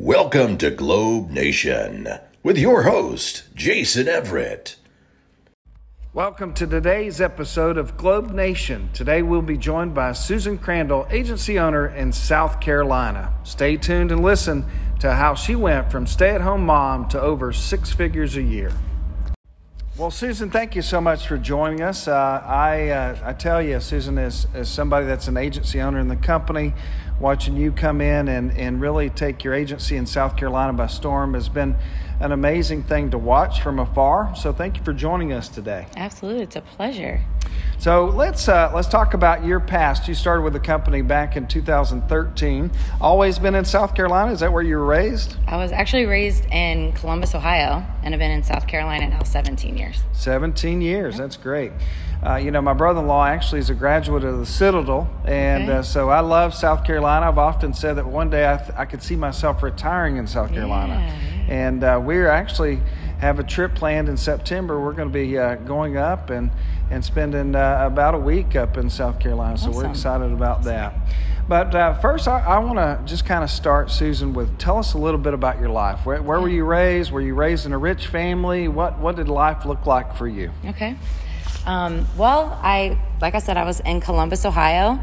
Welcome to Globe Nation with your host, Jason Everett. Welcome to today's episode of Globe Nation. Today we'll be joined by Susan Crandall, agency owner in South Carolina. Stay tuned and listen to how she went from stay at home mom to over six figures a year. Well, Susan, thank you so much for joining us. Uh, I, uh, I tell you, Susan, as, as somebody that's an agency owner in the company, watching you come in and, and really take your agency in South Carolina by storm has been an amazing thing to watch from afar. So thank you for joining us today. Absolutely, it's a pleasure. So let's uh, let's talk about your past. You started with the company back in 2013. Always been in South Carolina. Is that where you were raised? I was actually raised in Columbus, Ohio, and have been in South Carolina now 17 years. 17 years. That's great. Uh, you know, my brother-in-law actually is a graduate of the Citadel, and Okay. uh, so I love South Carolina. I've often said that one day I, th- I could see myself retiring in South Carolina, Yeah, and uh, we're actually have a trip planned in September. We're going to be uh, going up and and spending uh, about a week up in South Carolina. So we're excited about that. But uh, first, I, I want to just kind of start, Susan, with tell us a little bit about your life. Where, where were you raised? Were you raised in a rich family? What what did life look like for you? Okay. Um, well, I like I said, I was in Columbus, Ohio,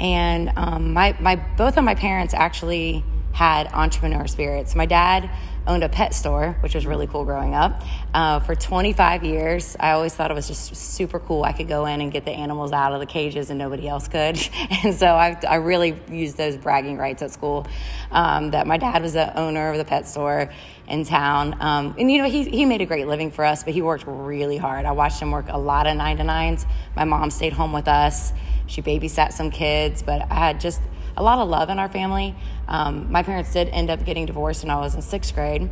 and um, my my both of my parents actually had entrepreneur spirits. My dad owned a pet store, which was really cool growing up. Uh, for 25 years, I always thought it was just super cool. I could go in and get the animals out of the cages and nobody else could. And so I, I really used those bragging rights at school um, that my dad was the owner of the pet store in town. Um, and, you know, he, he made a great living for us, but he worked really hard. I watched him work a lot of nine to nines. My mom stayed home with us. She babysat some kids, but I had just a lot of love in our family. Um, my parents did end up getting divorced when I was in sixth grade.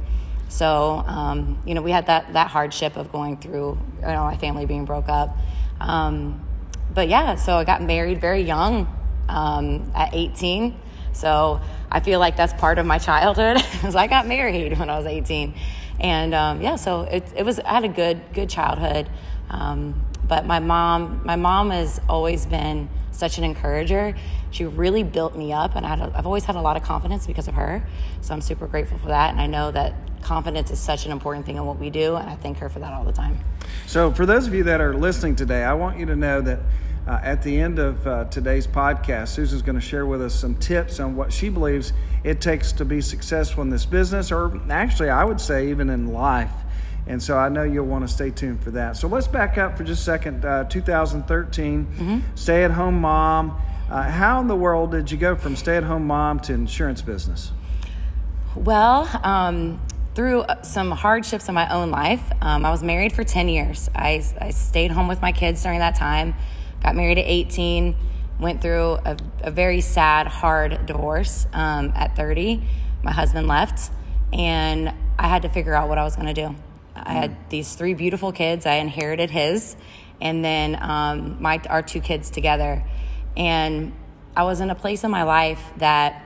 So, um, you know, we had that, that hardship of going through, you know, my family being broke up. Um, but yeah, so I got married very young um, at 18. So I feel like that's part of my childhood. because I got married when I was 18. And um, yeah, so it, it was, I had a good, good childhood. Um, but my mom, my mom has always been such an encourager. She really built me up, and I had a, I've always had a lot of confidence because of her. So I'm super grateful for that, and I know that confidence is such an important thing in what we do, and I thank her for that all the time. So, for those of you that are listening today, I want you to know that uh, at the end of uh, today's podcast, Susan's going to share with us some tips on what she believes it takes to be successful in this business, or actually, I would say, even in life. And so I know you'll want to stay tuned for that. So let's back up for just a second. Uh, 2013, stay at home mom. Uh, how in the world did you go from stay at home mom to insurance business? Well, um, through some hardships in my own life, um, I was married for 10 years. I, I stayed home with my kids during that time, got married at 18, went through a, a very sad, hard divorce um, at 30. My husband left, and I had to figure out what I was going to do. I had these three beautiful kids. I inherited his, and then um, my our two kids together. And I was in a place in my life that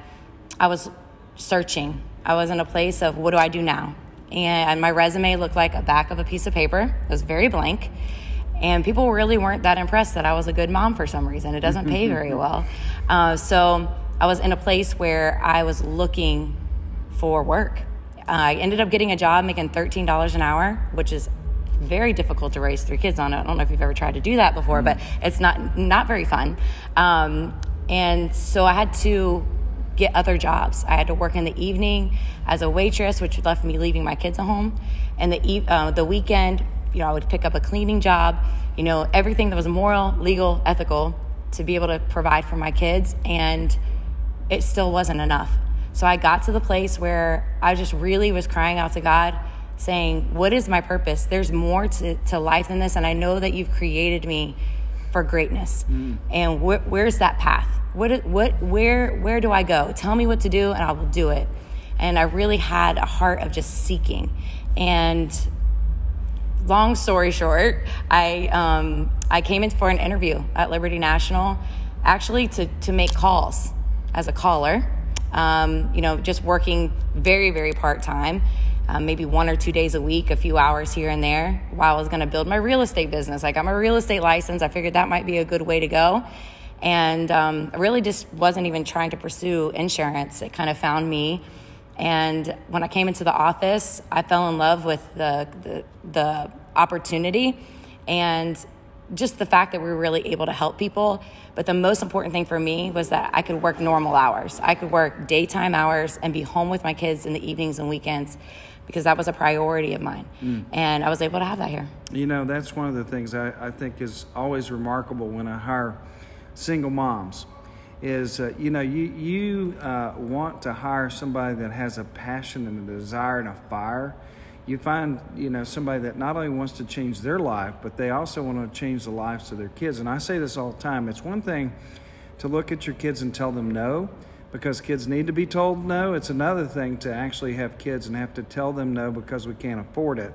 I was searching. I was in a place of what do I do now? And my resume looked like a back of a piece of paper. It was very blank. And people really weren't that impressed that I was a good mom for some reason. It doesn't pay very well. Uh, so I was in a place where I was looking for work. I ended up getting a job making $13 an hour, which is very difficult to raise three kids on. it. I don't know if you've ever tried to do that before, but it's not not very fun. Um, and so I had to get other jobs. I had to work in the evening as a waitress, which left me leaving my kids at home. And the e- uh, the weekend, you know, I would pick up a cleaning job. You know, everything that was moral, legal, ethical, to be able to provide for my kids. And it still wasn't enough. So I got to the place where I just really was crying out to God, saying, What is my purpose? There's more to, to life than this, and I know that you've created me for greatness. And wh- where's that path? What, what, where, where do I go? Tell me what to do, and I will do it. And I really had a heart of just seeking. And long story short, I um, I came in for an interview at Liberty National, actually to to make calls as a caller. Um, you know, just working very very part time, um, maybe one or two days a week, a few hours here and there, while I was going to build my real estate business. I got my real estate license. I figured that might be a good way to go. And um, I really just wasn't even trying to pursue insurance. It kind of found me And when I came into the office, I fell in love with the, the, the opportunity and just the fact that we were really able to help people. But the most important thing for me was that I could work normal hours. I could work daytime hours and be home with my kids in the evenings and weekends because that was a priority of mine. Mm. And I was able to have that here. You know, that's one of the things I, I think is always remarkable when I hire single moms is uh, you know you you uh, want to hire somebody that has a passion and a desire and a fire you find you know somebody that not only wants to change their life but they also want to change the lives of their kids and i say this all the time it's one thing to look at your kids and tell them no because kids need to be told no it's another thing to actually have kids and have to tell them no because we can't afford it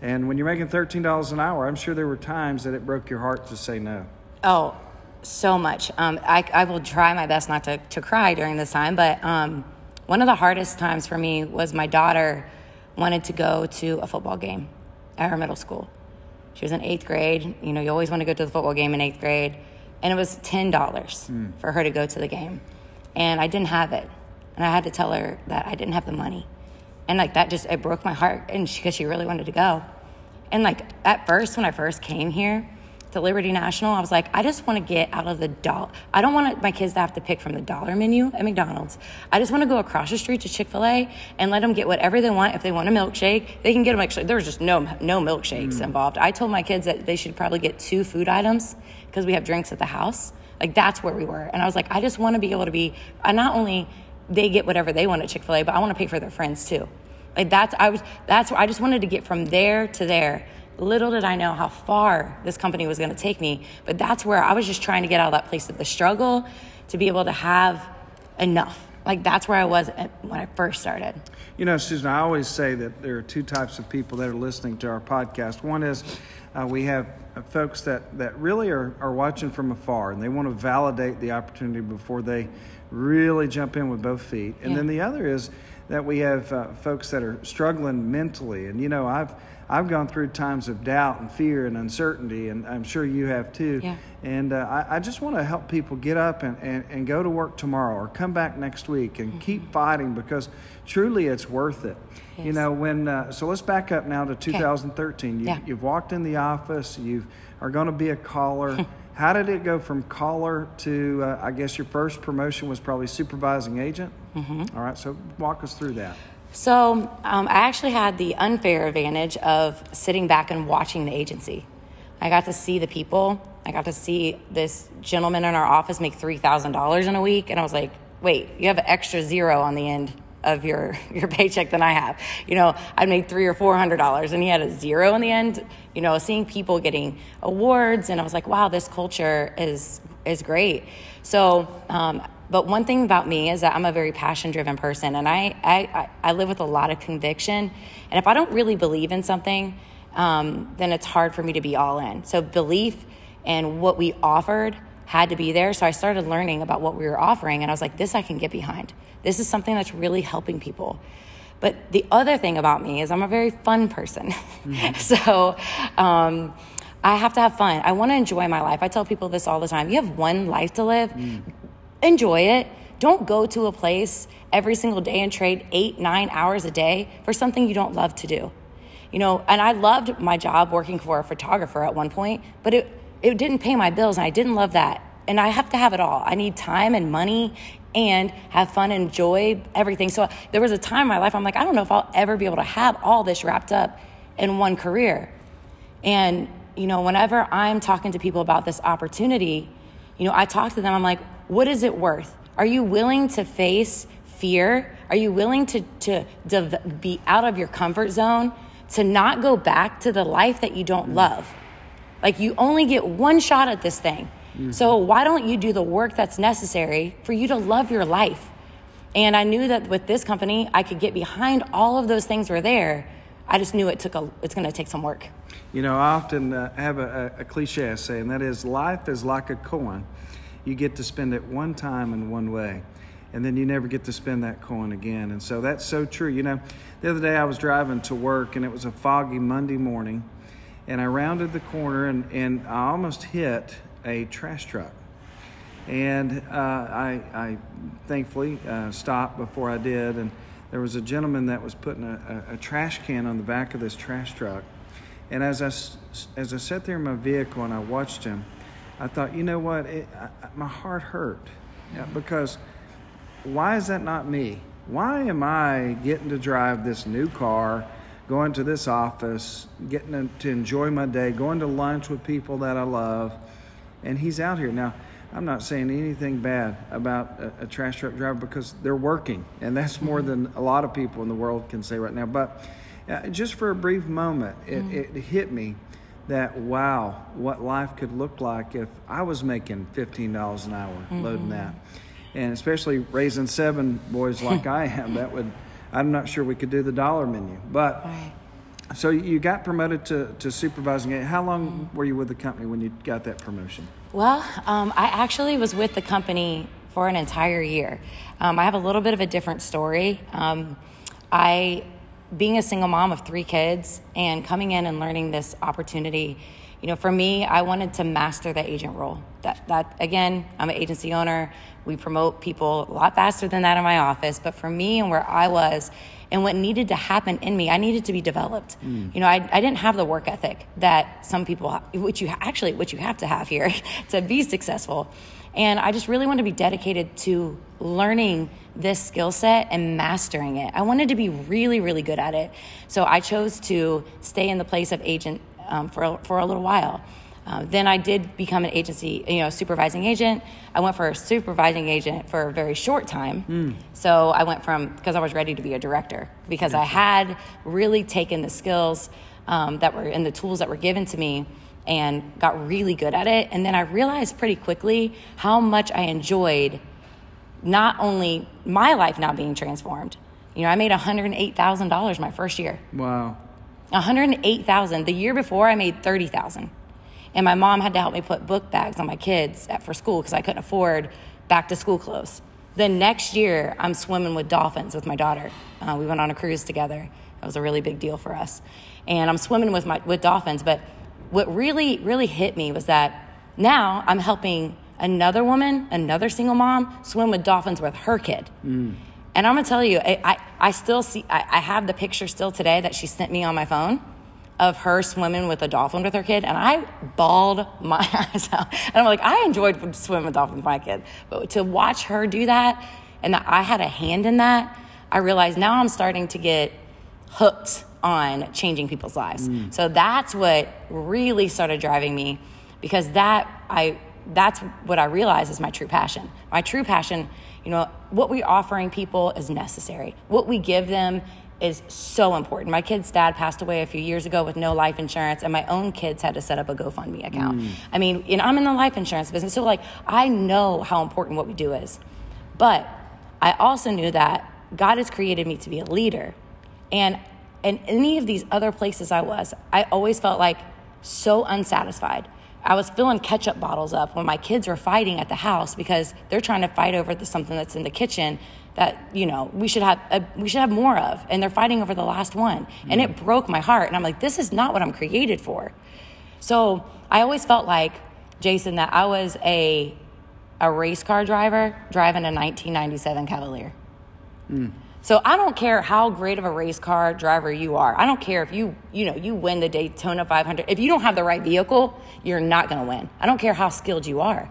and when you're making $13 an hour i'm sure there were times that it broke your heart to say no oh so much. Um, I, I, will try my best not to, to cry during this time, but um, one of the hardest times for me was my daughter wanted to go to a football game at her middle school. She was in eighth grade. You know, you always want to go to the football game in eighth grade. And it was $10 mm. for her to go to the game. And I didn't have it. And I had to tell her that I didn't have the money. And like that just, it broke my heart. And because she, she really wanted to go. And like at first, when I first came here, to Liberty National, I was like, I just want to get out of the dollar. I don't want my kids to have to pick from the dollar menu at McDonald's. I just want to go across the street to Chick Fil A and let them get whatever they want. If they want a milkshake, they can get a milkshake. There was just no no milkshakes mm. involved. I told my kids that they should probably get two food items because we have drinks at the house. Like that's where we were, and I was like, I just want to be able to be. Not only they get whatever they want at Chick Fil A, but I want to pay for their friends too. Like that's I was that's where I just wanted to get from there to there Little did I know how far this company was going to take me, but that's where I was just trying to get out of that place of the struggle to be able to have enough. Like that's where I was when I first started. You know, Susan, I always say that there are two types of people that are listening to our podcast. One is uh, we have uh, folks that, that really are, are watching from afar and they want to validate the opportunity before they really jump in with both feet. And yeah. then the other is that we have uh, folks that are struggling mentally. And, you know, I've I've gone through times of doubt and fear and uncertainty, and I'm sure you have too. Yeah. And uh, I, I, just want to help people get up and, and, and, go to work tomorrow or come back next week and mm-hmm. keep fighting because truly it's worth it. Yes. You know, when, uh, so let's back up now to 2013. You, yeah. You've walked in the office, you are going to be a caller. How did it go from caller to, uh, I guess your first promotion was probably supervising agent? Mm-hmm. All right, so walk us through that. So um, I actually had the unfair advantage of sitting back and watching the agency. I got to see the people. I got to see this gentleman in our office make $3,000 in a week. And I was like, wait, you have an extra zero on the end of your, your paycheck than I have. You know, I made three or four hundred dollars and he had a zero in the end. You know, seeing people getting awards and I was like, wow, this culture is is great. So um, but one thing about me is that I'm a very passion driven person and I, I, I live with a lot of conviction. And if I don't really believe in something, um, then it's hard for me to be all in. So belief and what we offered had to be there. So I started learning about what we were offering and I was like, this I can get behind. This is something that's really helping people. But the other thing about me is I'm a very fun person. Mm-hmm. so, um, I have to have fun. I want to enjoy my life. I tell people this all the time. You have one life to live. Mm enjoy it. Don't go to a place every single day and trade eight, nine hours a day for something you don't love to do. You know, and I loved my job working for a photographer at one point, but it, it didn't pay my bills and I didn't love that. And I have to have it all. I need time and money and have fun, and enjoy everything. So there was a time in my life I'm like, I don't know if I'll ever be able to have all this wrapped up in one career. And, you know, whenever I'm talking to people about this opportunity, you know, I talk to them, I'm like, what is it worth? Are you willing to face fear? Are you willing to, to, to be out of your comfort zone? To not go back to the life that you don't love? Like, you only get one shot at this thing. Mm-hmm. So, why don't you do the work that's necessary for you to love your life? And I knew that with this company, I could get behind all of those things were there. I just knew it took a, it's going to take some work. You know, I often uh, have a, a, cliche I say, and that is life is like a coin you get to spend it one time in one way and then you never get to spend that coin again. And so that's so true. You know, the other day I was driving to work and it was a foggy Monday morning, and I rounded the corner and, and I almost hit a trash truck. And uh, I, I thankfully uh, stopped before I did, and there was a gentleman that was putting a, a, a trash can on the back of this trash truck. And as I, as I sat there in my vehicle and I watched him, I thought, you know what? It, I, my heart hurt Yeah, because why is that not me? Why am I getting to drive this new car, going to this office, getting to, enjoy my day, going to lunch with people that I love, and he's out here now? I'm not saying anything bad about a, a trash truck driver because they're working, and that's more than a lot of people in the world can say right now. But uh, just for a brief moment, it, it hit me that wow, what life could look like if I was making fifteen dollars an hour loading that, and especially raising seven boys like I am, that would. I'm not sure we could do the dollar menu, but Right. so you got promoted to, to supervising it. How long were you with the company when you got that promotion? Well, um, I actually was with the company for an entire year. Um, I have a little bit of a different story. Um, I, being a single mom of three kids and coming in and learning this opportunity, you know, for me, I wanted to master the agent role. That, that again, I'm an agency owner. We promote people a lot faster than that in my office. But for me and where I was, and what needed to happen in me, I needed to be developed. Hmm. You know, I, I didn't have the work ethic that some people, which you actually, which you have to have here to be successful. And I just really wanted to be dedicated to learning this skill set and mastering it. I wanted to be really, really good at it. So I chose to stay in the place of agent um, for, a- for a little while. Uh, then I did become an agency, you know, supervising agent. I went for a supervising agent for a very short time. So I went from because I was ready to be a director because I had really taken the skills um, that were and the tools that were given to me and got really good at it. And then I realized pretty quickly how much I enjoyed not only my life now being transformed. You know, I made $108,000 my first year. Wow. 108,000. The year before I made 30,000. And my mom had to help me put book bags on my kids at, for school because I couldn't afford back to school clothes. The next year, I'm swimming with dolphins with my daughter. Uh, we went on a cruise together. That was a really big deal for us. And I'm swimming with my with dolphins. But what really really hit me was that now I'm helping another woman, another single mom, swim with dolphins with her kid. Mm. And I'm gonna tell you, I, I, I still see, I, I have the picture still today that she sent me on my phone of her swimming with a dolphin with her kid, and I bawled my eyes out. And I'm like, I enjoyed swimming with dolphins with my kid, but to watch her do that and that I had a hand in that, I realized now I'm starting to get hooked on changing people's lives. Mm. So that's what really started driving me because that I that's what I realize is my true passion. My true passion, you know, what we're offering people is necessary. What we give them is so important. My kid's dad passed away a few years ago with no life insurance, and my own kids had to set up a GoFundMe account. Mm. I mean, and I'm in the life insurance business, so like I know how important what we do is. But I also knew that God has created me to be a leader. And in any of these other places I was, I always felt like so unsatisfied. I was filling ketchup bottles up when my kids were fighting at the house because they're trying to fight over the, something that's in the kitchen that you know we should have uh we should have more of, and they're fighting over the last one, and it broke my heart. And I'm like, this is not what I'm created for. So I always felt like Jason that I was a a race car driver driving a 1997 Cavalier. So I don't care how great of a race car driver you are. I don't care if you, you know, you win the Daytona 500. If you don't have the right vehicle, you're not going to win. I don't care how skilled you are.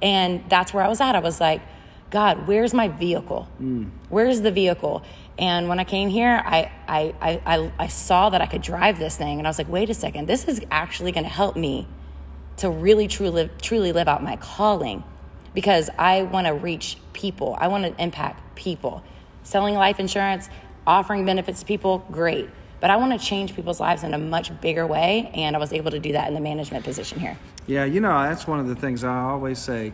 And that's where I was at. I was like, God, where's my vehicle? Mm. Where's the vehicle? And when I came here, I, I, I, I, I saw that I could drive this thing. And I was like, wait a second, this is actually going to help me to really truly truly live out my calling because I want to reach people. I want to impact people. Selling life insurance, offering benefits to people, great. But I want to change people's lives in a much bigger way, and I was able to do that in the management position here. Yeah, you know, that's one of the things I always say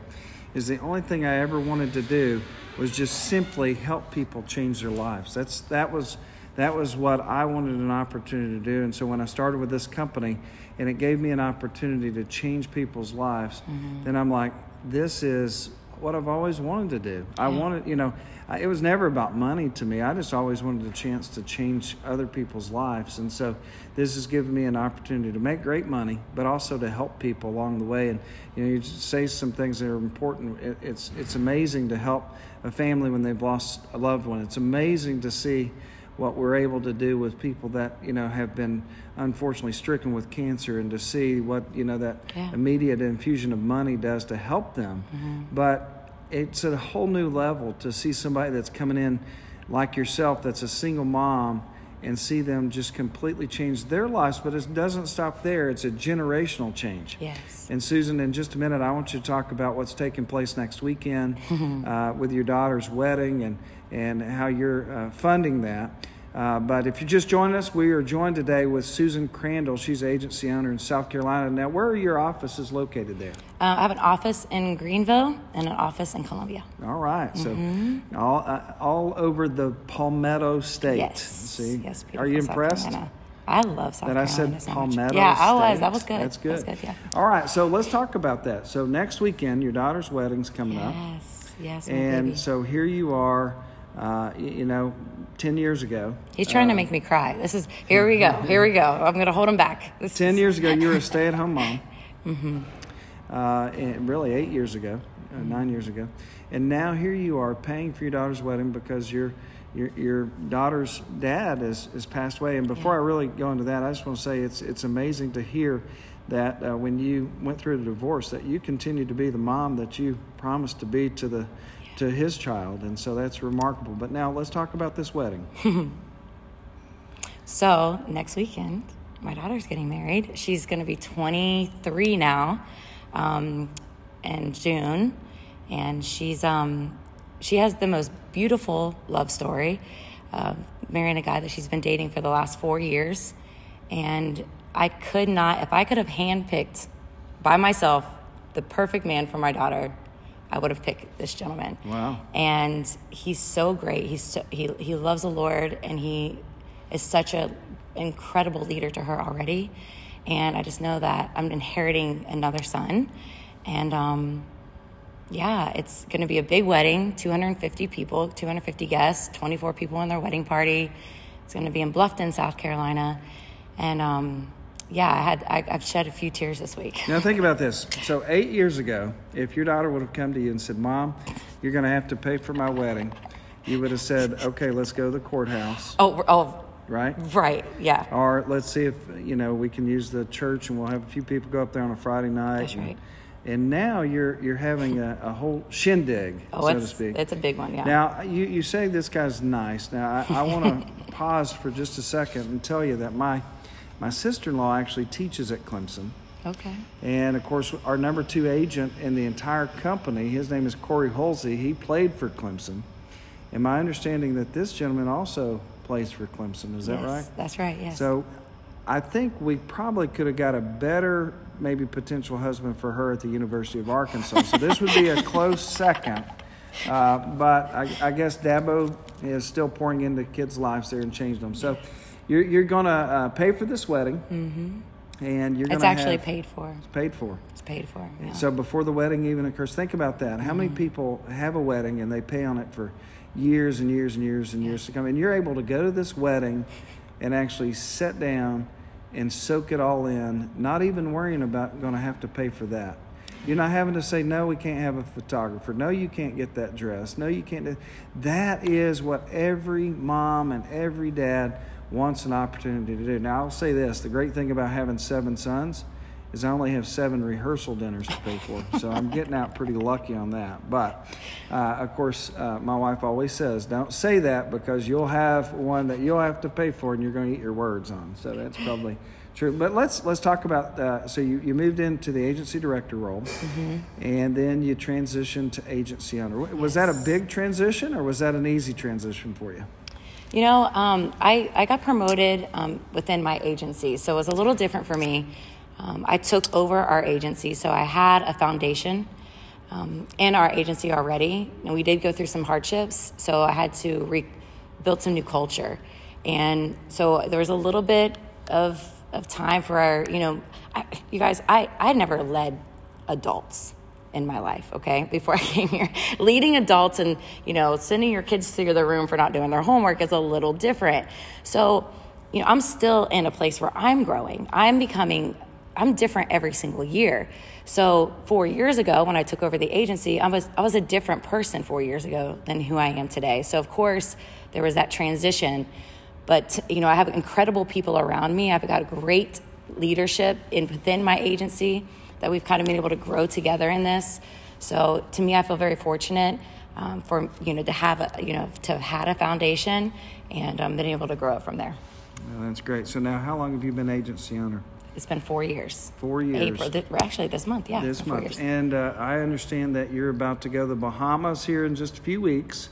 is the only thing I ever wanted to do was just simply help people change their lives. That's that was that was what I wanted an opportunity to do. And so when I started with this company and it gave me an opportunity to change people's lives, mm-hmm. then I'm like, this is what I've always wanted to do. I wanted, you know, I, it was never about money to me. I just always wanted a chance to change other people's lives. And so this has given me an opportunity to make great money, but also to help people along the way. And, you know, you say some things that are important. It, it's, it's amazing to help a family when they've lost a loved one. It's amazing to see what we're able to do with people that you know have been unfortunately stricken with cancer and to see what you know that Yeah. immediate infusion of money does to help them Mm-hmm. but it's a whole new level to see somebody that's coming in like yourself that's a single mom and see them just completely change their lives but it doesn't stop there it's a generational change Yes. and Susan, in just a minute, I want you to talk about what's taking place next weekend uh, with your daughter's wedding and, and how you're uh, funding that. Uh, but if you just joined us, we are joined today with Susan Crandall. She's agency owner in South Carolina. Now, where are your offices located there? Uh, I have an office in Greenville and an office in Columbia. All right, so all uh, all over the Palmetto State. Yes. See, Yes. are you South impressed? Carolina. I love South that I Carolina. said so much. Palmetto. Yeah, I was. That was good. That's good. That's good. Yeah. All right, so let's talk about that. So next weekend, your daughter's wedding's coming up. Yes. Yes. And baby. so here you are, uh, you know, 10 years ago. He's trying to make me cry. This is here we go. Here we go. I'm gonna hold him back. This 10 is- years ago, you were a stay at home mom. mm-hmm. uh, and really, eight years ago, uh, nine years ago. And now here you are paying for your daughter's wedding because your, your, your daughter's dad has, has passed away. And before I really go into that, I just want to say it's, it's amazing to hear that uh, when you went through the divorce, that you continued to be the mom that you promised to be to the to his child, and so that's remarkable. But now let's talk about this wedding. So next weekend, my daughter's getting married. She's going to be 23 now, um, in June, and she's um, she has the most beautiful love story, uh, marrying a guy that she's been dating for the last four years, and I could not, if I could have handpicked by myself the perfect man for my daughter, I would have picked this gentleman Wow. and he's so great. He's so, he he loves the Lord, and he is such a incredible leader to her already. And I just know that I'm inheriting another son, and um, yeah, it's going to be a big wedding. 250 people, 250 guests, 24 people in their wedding party. It's going to be in Bluffton, South Carolina, and um, yeah, I had I, I've shed a few tears this week. Now think about this. So eight years ago, if your daughter would have come to you and said, "Mom, you're going to have to pay for my wedding," you would have said, "Okay, let's go to the courthouse." Oh, oh, Right? right, yeah. Or let's see if you know we can use the church, and we'll have a few people go up there on a Friday night. That's and, right. And now you're you're having a, a whole shindig, Oh, so to speak. it's a big one, yeah. Now you, you say this guy's nice. Now I, I want to pause for just a second and tell you that my my sister in law actually teaches at Clemson. okay. And of course, our number two agent in the entire company, his name is Corey Holsey. He played for Clemson. And my understanding that this gentleman also plays for Clemson. Is that Yes, right? That's right. Yes. So I think we probably could have got a better, maybe potential husband for her at the University of Arkansas. so this would be a close second. Uh, but I, I guess Dabo is still pouring into kids' lives there and changing them. So you're, you're going to uh, pay for this wedding. Mm-hmm. And you're gonna. it's actually have, paid for. It's paid for. It's paid for. Yeah. So before the wedding even occurs, think about that. How Mm-hmm. many people have a wedding and they pay on it for years and years and years and years to come? And you're able to go to this wedding and actually sit down and soak it all in, not even worrying about going to have to pay for that. You're not having to say, no, we can't have a photographer. No, you can't get that dress. No, you can't. Do. That is what every mom and every dad wants an opportunity to do. Now, I'll say this the great thing about having seven sons is I only have seven rehearsal dinners to pay for. so I'm getting out pretty lucky on that. But uh, of course, uh, my wife always says, don't say that because you'll have one that you'll have to pay for and you're going to eat your words on. So that's probably true. But let's let's talk about. Uh, so you, you moved into the agency director role, and then you transitioned to agency owner. Was that a big transition or was that an easy transition for you? You know, um, I, I got promoted um, within my agency, so it was a little different for me. Um, I took over our agency, so I had a foundation um, in our agency already, and we did go through some hardships, so I had to re- build some new culture. And so there was a little bit of, of time for our, you know, I, you guys, I, I never led adults in my life, okay, before I came here. Leading adults and, you know, sending your kids to their room for not doing their homework is a little different. So, you know, I'm still in a place where I'm growing. I'm becoming, I'm different every single year. So four years ago, when I took over the agency, I was I was a different person four years ago than who I am today. So of course, there was that transition. But you know, I have incredible people around me. I've got great leadership in within my agency that we've kind of been able to grow together in this. So to me, I feel very fortunate um, for you know to have a you know to have had a foundation and um, been able to grow it from there. Well, that's great. So now, how long have you been agency owner? It's been four years. Four years. April, th- actually, this month, yeah. This month. And uh, I understand that you're about to go to the Bahamas here in just a few weeks,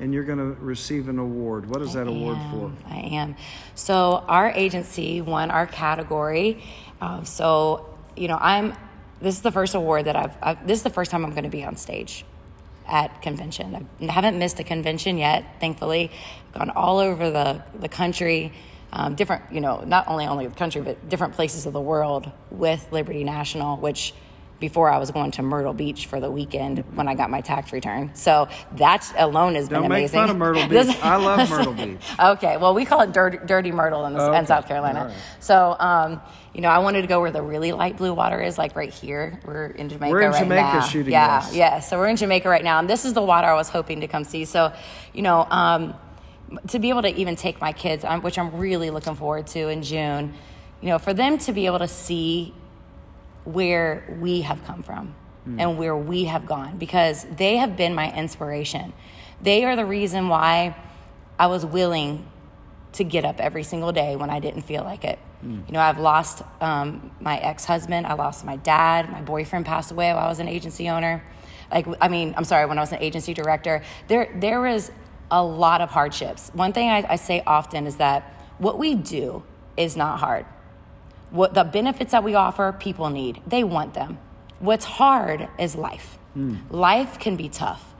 and you're going to receive an award. What is that award for? I am. So our agency won our category. Um, so you know, I'm. This is the first award that I've. I've this is the first time I'm going to be on stage at convention. I haven't missed a convention yet, thankfully. Gone all over the the country. Um, different, you know, not only only the country, but different places of the world with Liberty National, which before I was going to Myrtle Beach for the weekend when I got my tax return. So that alone has Don't been make amazing. fun of Myrtle Beach. I love Myrtle Beach. okay, well, we call it Dirty, dirty Myrtle in, the, Okay. in South Carolina. Right. So, um, you know, I wanted to go where the really light blue water is, like right here. We're in Jamaica We're in right Jamaica now. shooting yeah, this. yeah. So we're in Jamaica right now, and this is the water I was hoping to come see. So, you know, um, to be able to even take my kids, um, which I'm really looking forward to in June, you know, for them to be able to see where we have come from and where we have gone because they have been my inspiration. They are the reason why I was willing to get up every single day when I didn't feel like it. You know, I've lost um, my ex husband, I lost my dad, my boyfriend passed away while I was an agency owner. Like, I mean, I'm sorry, when I was an agency director, there there was a lot of hardships. One thing I, I say often is that what we do is not hard what the benefits that we offer people need. They want them. What's hard is life. Hmm. Life can be tough.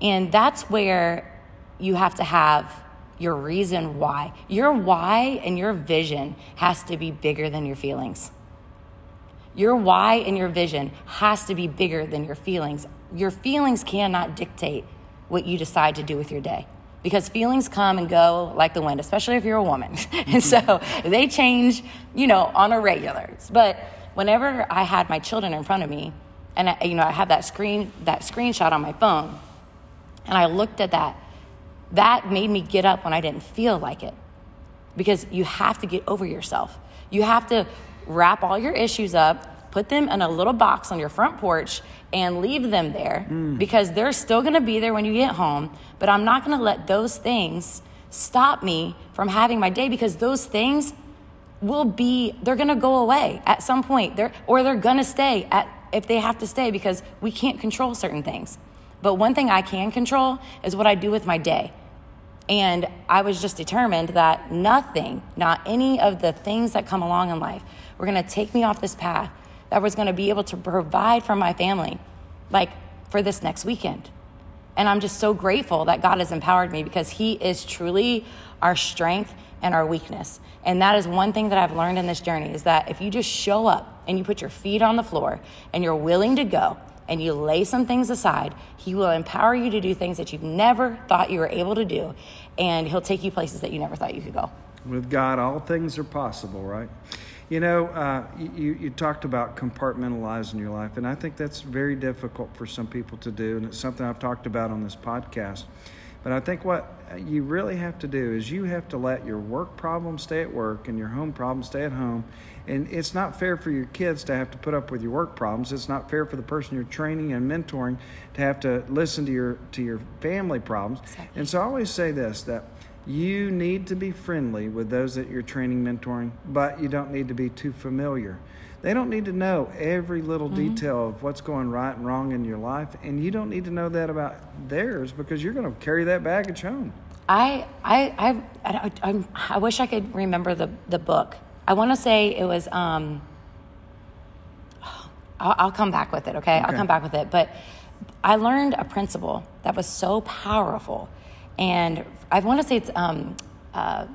And that's where you have to have your reason why. Your why and your vision has to be bigger than your feelings. Your why and your vision has to be bigger than your feelings. Your feelings cannot dictate what you decide to do with your day because feelings come and go like the wind, especially if you're a woman. and so they change, you know, on a regular. But whenever I had my children in front of me, and I, you know, I have that screen that screenshot on my phone, and I looked at that, that made me get up when I didn't feel like it because you have to get over yourself. You have to wrap all your issues up, put them in a little box on your front porch, and leave them there mm. because they're still gonna be there when you get home. But I'm not gonna let those things stop me from having my day because those things will be they're going to go away at some point. They're, or they're going to stay at if they have to stay because we can't control certain things. But one thing i can control is what i do with my day. And i was just determined that nothing not any of the things that come along in life were going to take me off this path that was going to be able to provide for my family like for this next weekend and I'm just so grateful that God has empowered me because He is truly our strength and our weakness. And that is one thing that I've learned in this journey is that if you just show up and you put your feet on the floor and you're willing to go and you lay some things aside, He will empower you to do things that you've never thought you were able to do. And He'll take you places that you never thought you could go. With God, all things are possible, right? You know, uh, you, you talked about compartmentalizing your life, and I think that's very difficult for some people to do, and it's something I've talked about on this podcast. But I think what you really have to do is you have to let your work problems stay at work and your home problems stay at home. And it's not fair for your kids to have to put up with your work problems. It's not fair for the person you're training and mentoring to have to listen to your to your family problems. Exactly. And so I always say this that you need to be friendly with those that you're training, mentoring, but you don't need to be too familiar. They don't need to know every little detail of what's going right and wrong in your life, and you don't need to know that about theirs because you're going to carry that baggage home. I I I I, I, I wish I could remember the the book. I want to say it was. Um, I'll, I'll come back with it. Okay? I'll come back with it. But I learned a principle that was so powerful, and I want to say it's um, uh,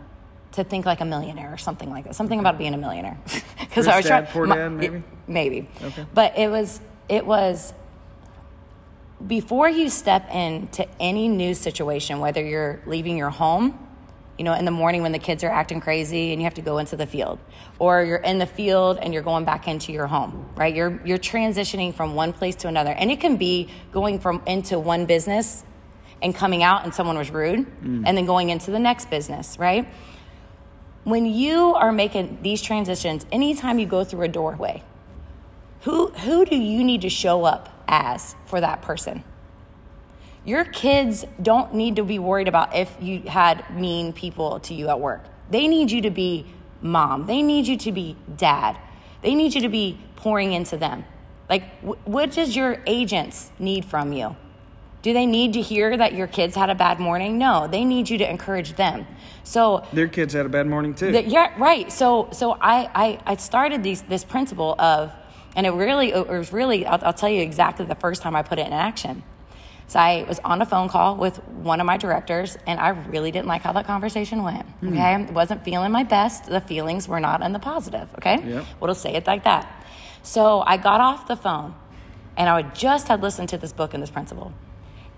to think like a millionaire or something like that. Something about being a millionaire. Because Rich Dad, Poor Dad, maybe? maybe. Okay. But it was it was before you step into any new situation, whether you're leaving your home, you know, in the morning when the kids are acting crazy and you have to go into the field, or you're in the field and you're going back into your home, right? You're you're transitioning from one place to another, and it can be going from into one business and coming out and someone was rude, mm. and then going into the next business, right? When you are making these transitions, anytime you go through a doorway, who who do you need to show up as for that person? Your kids don't need to be worried about if you had mean people to you at work. They need you to be mom. They need you to be dad. They need you to be pouring into them. Like, what does your agents need from you? Do they need to hear that your kids had a bad morning? No, they need you to encourage them. So their kids had a bad morning too. The, yeah, right. So so I, I I started these this principle of, and it really it was really I'll, I'll tell you exactly the first time I put it in action. So I was on a phone call with one of my directors, and I really didn't like how that conversation went. Hmm. Okay, mm. wasn't feeling my best. The feelings were not in the positive. Okay, yep. we'll say it like that. So I got off the phone, and I just had listened to this book and this principle,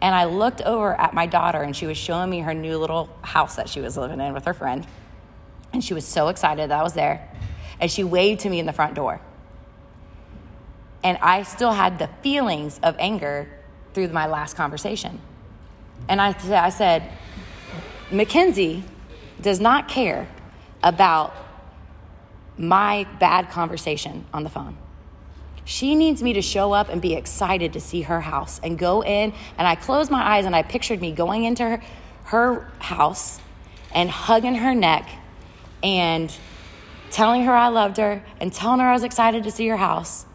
and I looked over at my daughter, and she was showing me her new little house that she was living in with her friend, and she was so excited that I was there, and she waved to me in the front door. And I still had the feelings of anger through my last conversation. And I, I said, Mackenzie does not care about my bad conversation on the phone. She needs me to show up and be excited to see her house and go in. And I closed my eyes and I pictured me going into her, her house and hugging her neck and telling her I loved her and telling her I was excited to see her house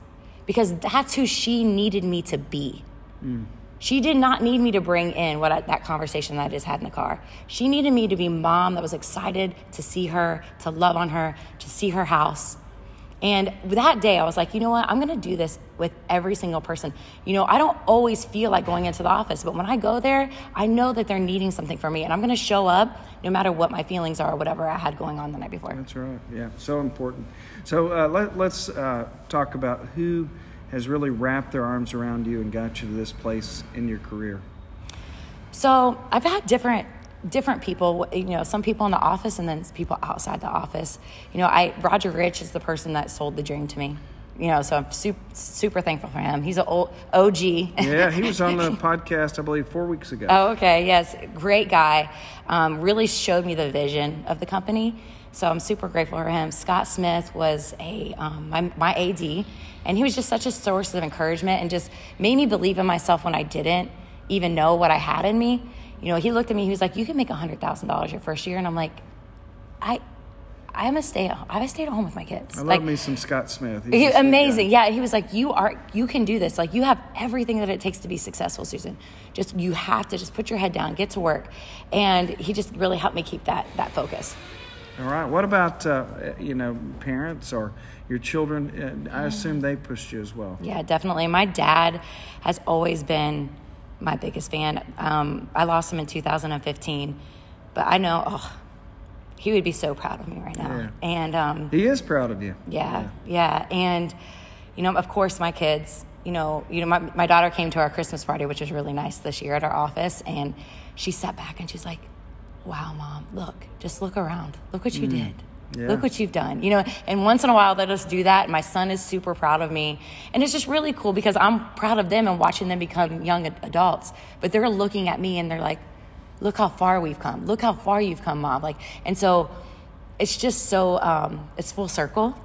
because that's who she needed me to be. Mm. She did not need me to bring in what I, that conversation that I just had in the car. She needed me to be mom that was excited to see her, to love on her, to see her house. And that day, I was like, you know what? I'm going to do this with every single person. You know, I don't always feel like going into the office, but when I go there, I know that they're needing something from me, and I'm going to show up no matter what my feelings are or whatever I had going on the night before. That's right. Yeah, so important. So uh, let, us uh, talk about who has really wrapped their arms around you and got you to this place in your career? So I've had different different people you know some people in the office and then people outside the office. You know i roger rich is the person that sold the dream to me. You know so i'm super, super thankful for him. He's an old og yeah he was on the podcast i believe four weeks ago. Oh okay yes great guy. Um, really showed me the vision of the company so i'm super grateful for him. Scott smith was a um, my, my ad and he was just such a source of encouragement and just made me believe in myself when I didn't even know what I had in me. You know, he looked at me, he was like, You can make $100,000 your first year. And I'm like, I. I'm a stay. I stayed at home with my kids. I love like, me some Scott Smith. He's he, amazing. Yeah, he was like, "You are. You can do this. Like, you have everything that it takes to be successful, Susan. Just you have to just put your head down, get to work." And he just really helped me keep that that focus. All right. What about uh, you know parents or your children? I assume they pushed you as well. Yeah, definitely. My dad has always been my biggest fan. Um, I lost him in 2015, but I know oh, he would be so proud of me right now. Yeah. And um, he is proud of you. Yeah, yeah, yeah, and you know, of course, my kids. You know, you know, my, my daughter came to our Christmas party, which was really nice this year at our office, and she sat back and she's like, wow, mom, look, just look around. Look what you mm. did. Yeah. Look what you've done. You know, and once in a while, they just do that. And my son is super proud of me. And it's just really cool because I'm proud of them and watching them become young adults. But they're looking at me and they're like, look how far we've come. Look how far you've come, mom. Like, and so it's just so, um, it's full circle.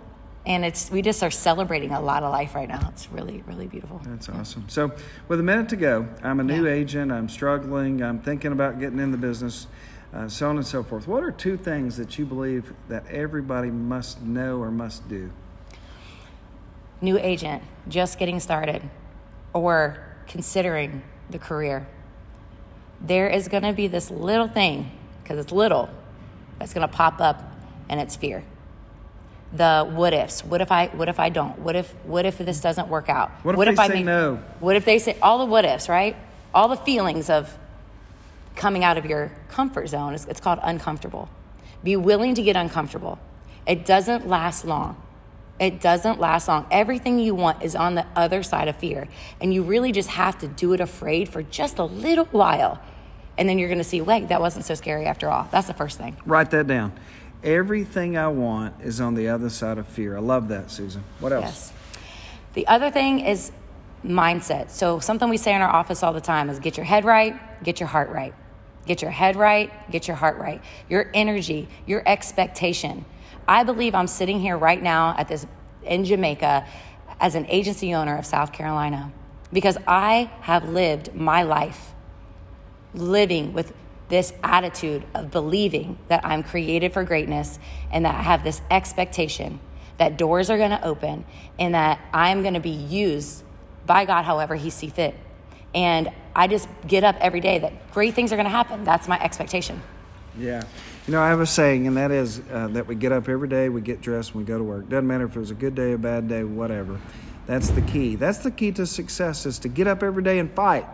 And it's we just are celebrating a lot of life right now. It's really, really beautiful. That's awesome. So, with a minute to go, I'm a new yeah. agent. I'm struggling. I'm thinking about getting in the business uh, so on and so forth. What are two things that you believe that everybody must know or must do? New agent, just getting started, or considering the career. There is going to be this little thing, because it's little, that's going to pop up, and it's fear. The what ifs. What if I? What if I don't? What if? What if this doesn't work out? What if what they if say I make, no? What if they say all the what ifs? Right? All the feelings of coming out of your comfort zone. It's, it's called uncomfortable. Be willing to get uncomfortable. It doesn't last long. It doesn't last long. Everything you want is on the other side of fear. And you really just have to do it afraid for just a little while. And then you're going to see, wait, that wasn't so scary after all. That's the first thing. Write that down. Everything I want is on the other side of fear. I love that, Susan. What else? Yes. The other thing is mindset. So, something we say in our office all the time is get your head right, get your heart right. Get your head right, get your heart right. Your energy, your expectation. I believe I'm sitting here right now at this in Jamaica as an agency owner of South Carolina because I have lived my life living with this attitude of believing that I'm created for greatness and that I have this expectation that doors are going to open and that I'm going to be used by God however He see fit. And I just get up every day that great things are going to happen. That's my expectation. Yeah. You know, I have a saying, and that is uh, that we get up every day, we get dressed, and we go to work. Doesn't matter if it was a good day, or a bad day, whatever. That's the key. That's the key to success is to get up every day and fight.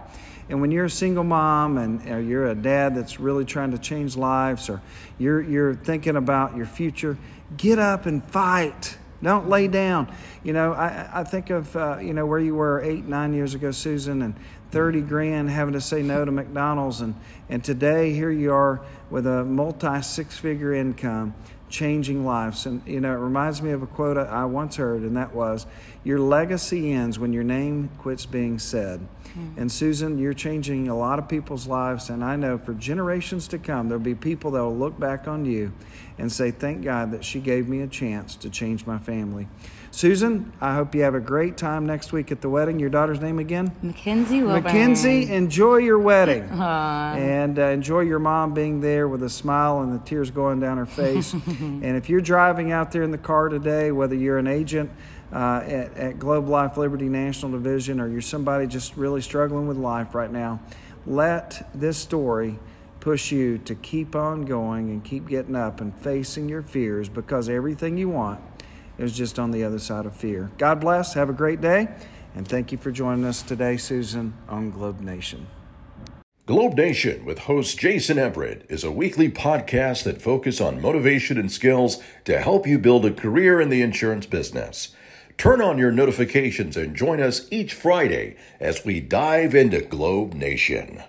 And when you're a single mom and or you're a dad that's really trying to change lives or you're, you're thinking about your future, get up and fight. Don't lay down. You know, I, I think of, uh, you know, where you were eight, nine years ago, Susan, and 30 grand having to say no to McDonald's. And, and today, here you are with a multi six figure income changing lives. And, you know, it reminds me of a quote I once heard, and that was, Your legacy ends when your name quits being said. Mm-hmm. And Susan, you're changing a lot of people's lives. And I know for generations to come, there'll be people that will look back on you and say, Thank God that she gave me a chance to change my family. Susan, I hope you have a great time next week at the wedding. Your daughter's name again? Mackenzie Wilburn. Mackenzie, enjoy your wedding. Aww. And uh, enjoy your mom being there with a smile and the tears going down her face. and if you're driving out there in the car today, whether you're an agent, uh, at, at Globe Life Liberty National Division, or you're somebody just really struggling with life right now, let this story push you to keep on going and keep getting up and facing your fears because everything you want is just on the other side of fear. God bless. Have a great day. And thank you for joining us today, Susan, on Globe Nation. Globe Nation with host Jason Everett is a weekly podcast that focuses on motivation and skills to help you build a career in the insurance business. Turn on your notifications and join us each Friday as we dive into Globe Nation.